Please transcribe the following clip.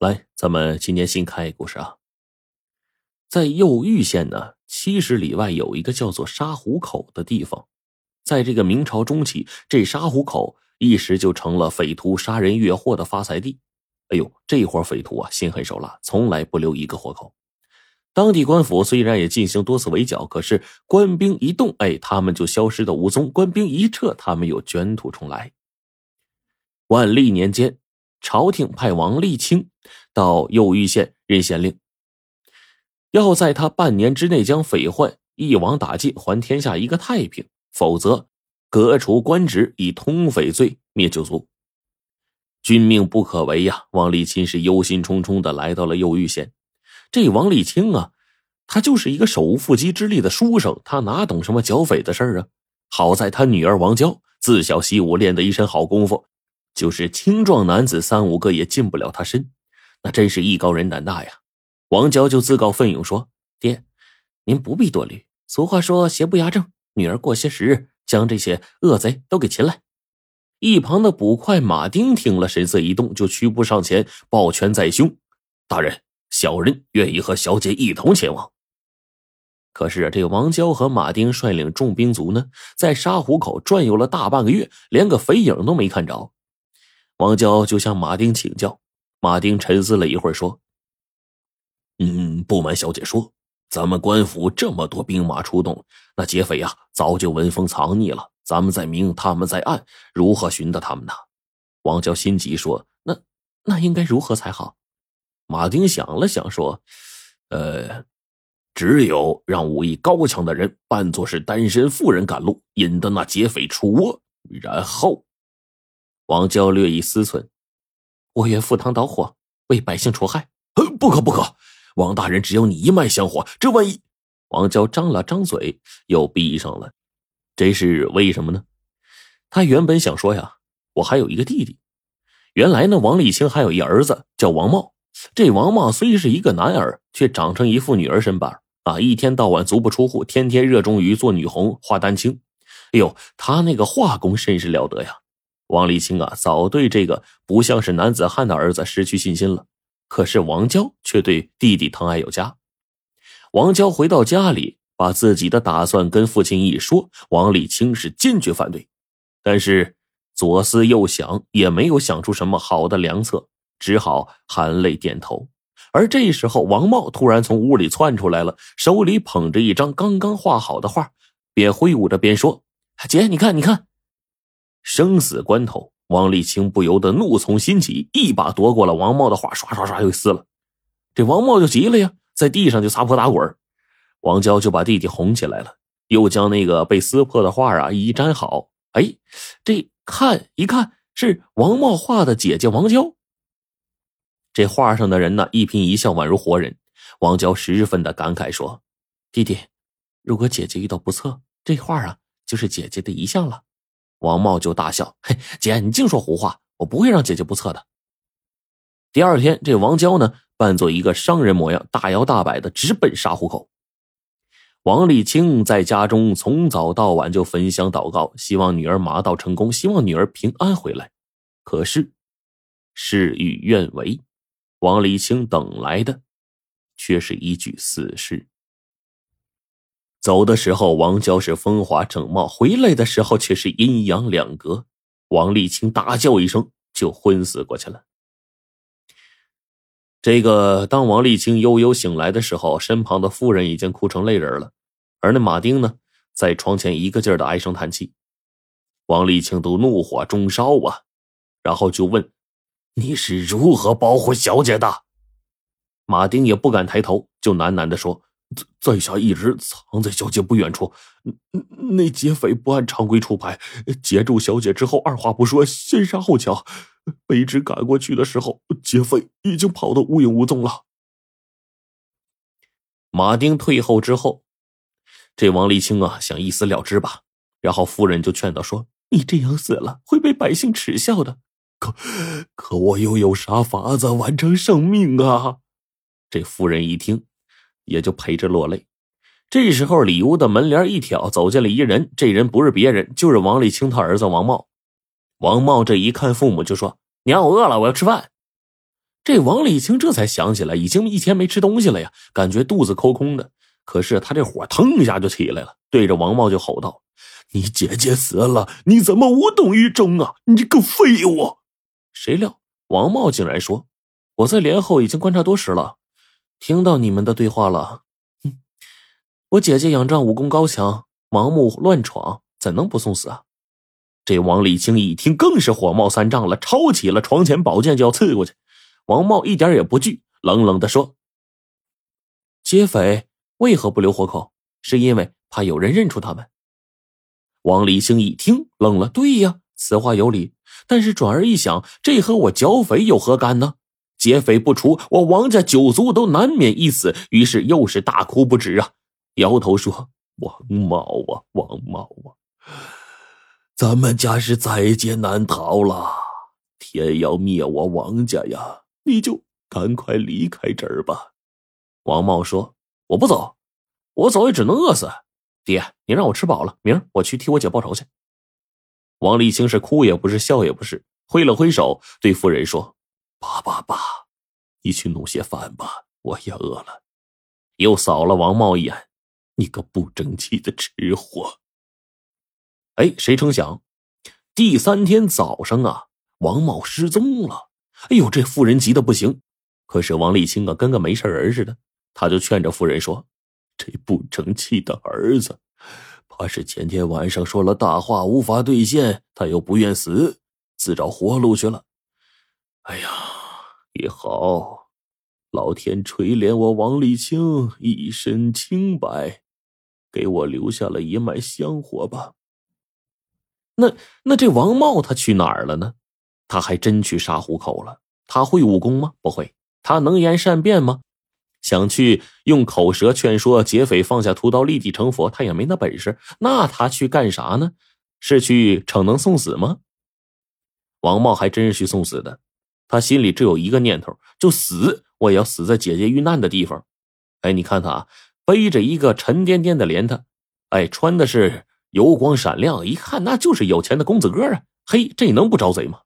来，咱们今天新开一个故事啊。在右玉县呢，七十里外有一个叫做沙湖口的地方。在这个明朝中期，这沙湖口一时就成了匪徒杀人越货的发财地。哎呦，这伙匪徒啊，心狠手辣，从来不留一个活口。当地官府虽然也进行多次围剿，可是官兵一动，哎，他们就消失的无踪；官兵一撤，他们又卷土重来。万历年间。朝廷派王立清到右玉县任县令，要在他半年之内将匪患一网打尽，还天下一个太平，否则革除官职，以通匪罪灭九族。君命不可违呀！王立清是忧心忡忡的来到了右玉县。这王立清啊，他就是一个手无缚鸡之力的书生，他哪懂什么剿匪的事儿啊？好在他女儿王娇自小习武，练得一身好功夫。就是青壮男子三五个也近不了他身，那真是艺高人胆大呀！王娇就自告奋勇说：“爹，您不必多虑。俗话说邪不压正，女儿过些时日将这些恶贼都给擒来。”一旁的捕快马丁听了，神色一动，就屈步上前，抱拳在胸：“大人，小人愿意和小姐一同前往。”可是啊这王娇和马丁率领重兵卒呢，在沙湖口转悠了大半个月，连个肥影都没看着。王娇就向马丁请教，马丁沉思了一会儿说：“嗯，不瞒小姐说，咱们官府这么多兵马出动，那劫匪呀早就闻风藏匿了。咱们在明，他们在暗，如何寻得他们呢？”王娇心急说：“那那应该如何才好？”马丁想了想说：“呃，只有让武艺高强的人扮作是单身妇人赶路，引得那劫匪出窝，然后。”王娇略一思忖，我愿赴汤蹈火，为百姓除害。不可不可！王大人只有你一脉香火，这万一……王娇张了张嘴，又闭上了。这是为什么呢？他原本想说呀，我还有一个弟弟。原来呢，王立清还有一儿子叫王茂。这王茂虽是一个男儿，却长成一副女儿身板啊！一天到晚足不出户，天天热衷于做女红、画丹青。哎呦，他那个画工甚是了得呀！王立清啊，早对这个不像是男子汉的儿子失去信心了。可是王娇却对弟弟疼爱有加。王娇回到家里，把自己的打算跟父亲一说，王立清是坚决反对。但是左思右想，也没有想出什么好的良策，只好含泪点头。而这时候，王茂突然从屋里窜出来了，手里捧着一张刚刚画好的画，边挥舞着边说：“姐，你看，你看。”生死关头，王立清不由得怒从心起，一把夺过了王茂的画，刷刷刷又撕了。这王茂就急了呀，在地上就撒泼打滚。王娇就把弟弟哄起来了，又将那个被撕破的画啊一一粘好。哎，这看一看是王茂画的姐姐王娇。这画上的人呢，一颦一笑宛如活人。王娇十分的感慨说：“弟弟，如果姐姐遇到不测，这画啊就是姐姐的遗像了。”王茂就大笑：“嘿，姐，你净说胡话！我不会让姐姐不测的。”第二天，这王娇呢，扮作一个商人模样，大摇大摆的直奔沙湖口。王立清在家中从早到晚就焚香祷告，希望女儿马到成功，希望女儿平安回来。可是，事与愿违，王立清等来的却是一具死尸。走的时候，王娇是风华正茂；回来的时候，却是阴阳两隔。王立清大叫一声，就昏死过去了。这个，当王立清悠悠醒来的时候，身旁的夫人已经哭成泪人了，而那马丁呢，在床前一个劲儿的唉声叹气。王立清都怒火中烧啊，然后就问：“你是如何保护小姐的？”马丁也不敢抬头，就喃喃的说。在下一直藏在小姐不远处，那劫匪不按常规出牌，截住小姐之后，二话不说，先杀后抢。卑职赶过去的时候，劫匪已经跑得无影无踪了。马丁退后之后，这王立清啊，想一死了之吧。然后夫人就劝道说：“你这样死了，会被百姓耻笑的。可可我又有啥法子完成生命啊？”这夫人一听。也就陪着落泪。这时候，里屋的门帘一挑，走进了一人。这人不是别人，就是王立清他儿子王茂。王茂这一看父母，就说：“娘，我饿了，我要吃饭。”这王立清这才想起来，已经一天没吃东西了呀，感觉肚子空空的。可是他这火腾一下就起来了，对着王茂就吼道：“你姐姐死了，你怎么无动于衷啊？你这个废物！”谁料王茂竟然说：“我在连后已经观察多时了，听到你们的对话了。哼，我姐姐仰仗武功高强，盲目乱闯，怎能不送死啊？”这王立清一听，更是火冒三丈了，抄起了床前宝剑就要刺过去。王茂一点也不惧，冷冷的说：“劫匪为何不留活口？是因为怕有人认出他们？”王立清一听，愣了。对呀，此话有理。但是转而一想，这和我剿匪有何干呢？劫匪不除，我王家九族都难免一死。于是又是大哭不止啊，摇头说：“王茂啊，王茂啊！”咱们家是在劫难逃了，天要灭我王家呀！你就赶快离开这儿吧。王茂说：“我不走，我走也只能饿死。爹，你让我吃饱了，明儿我去替我姐报仇去。”王立清是哭也不是，笑也不是，挥了挥手，对夫人说：“爸爸爸，你去弄些饭吧，我也饿了。”又扫了王茂一眼：“你个不争气的吃货。”哎，谁成想，第三天早上啊，王茂失踪了。哎呦，这妇人急得不行。可是王立清啊，跟个没事人似的，他就劝着妇人说：“这不争气的儿子，怕是前天晚上说了大话，无法兑现，他又不愿死，自找活路去了。哎呀，也好，老天垂怜我王立清一身清白，给我留下了一脉香火吧。”那那这王茂他去哪儿了呢？他还真去沙湖口了。他会武功吗？不会。他能言善辩吗？想去用口舌劝说劫匪放下屠刀立地成佛，他也没那本事。那他去干啥呢？是去逞能送死吗？王茂还真是去送死的。他心里只有一个念头，就死，我也要死在姐姐遇难的地方。哎，你看他啊，背着一个沉甸甸的镰他，哎，穿的是。油光闪亮，一看那就是有钱的公子哥啊！嘿，这能不招贼吗？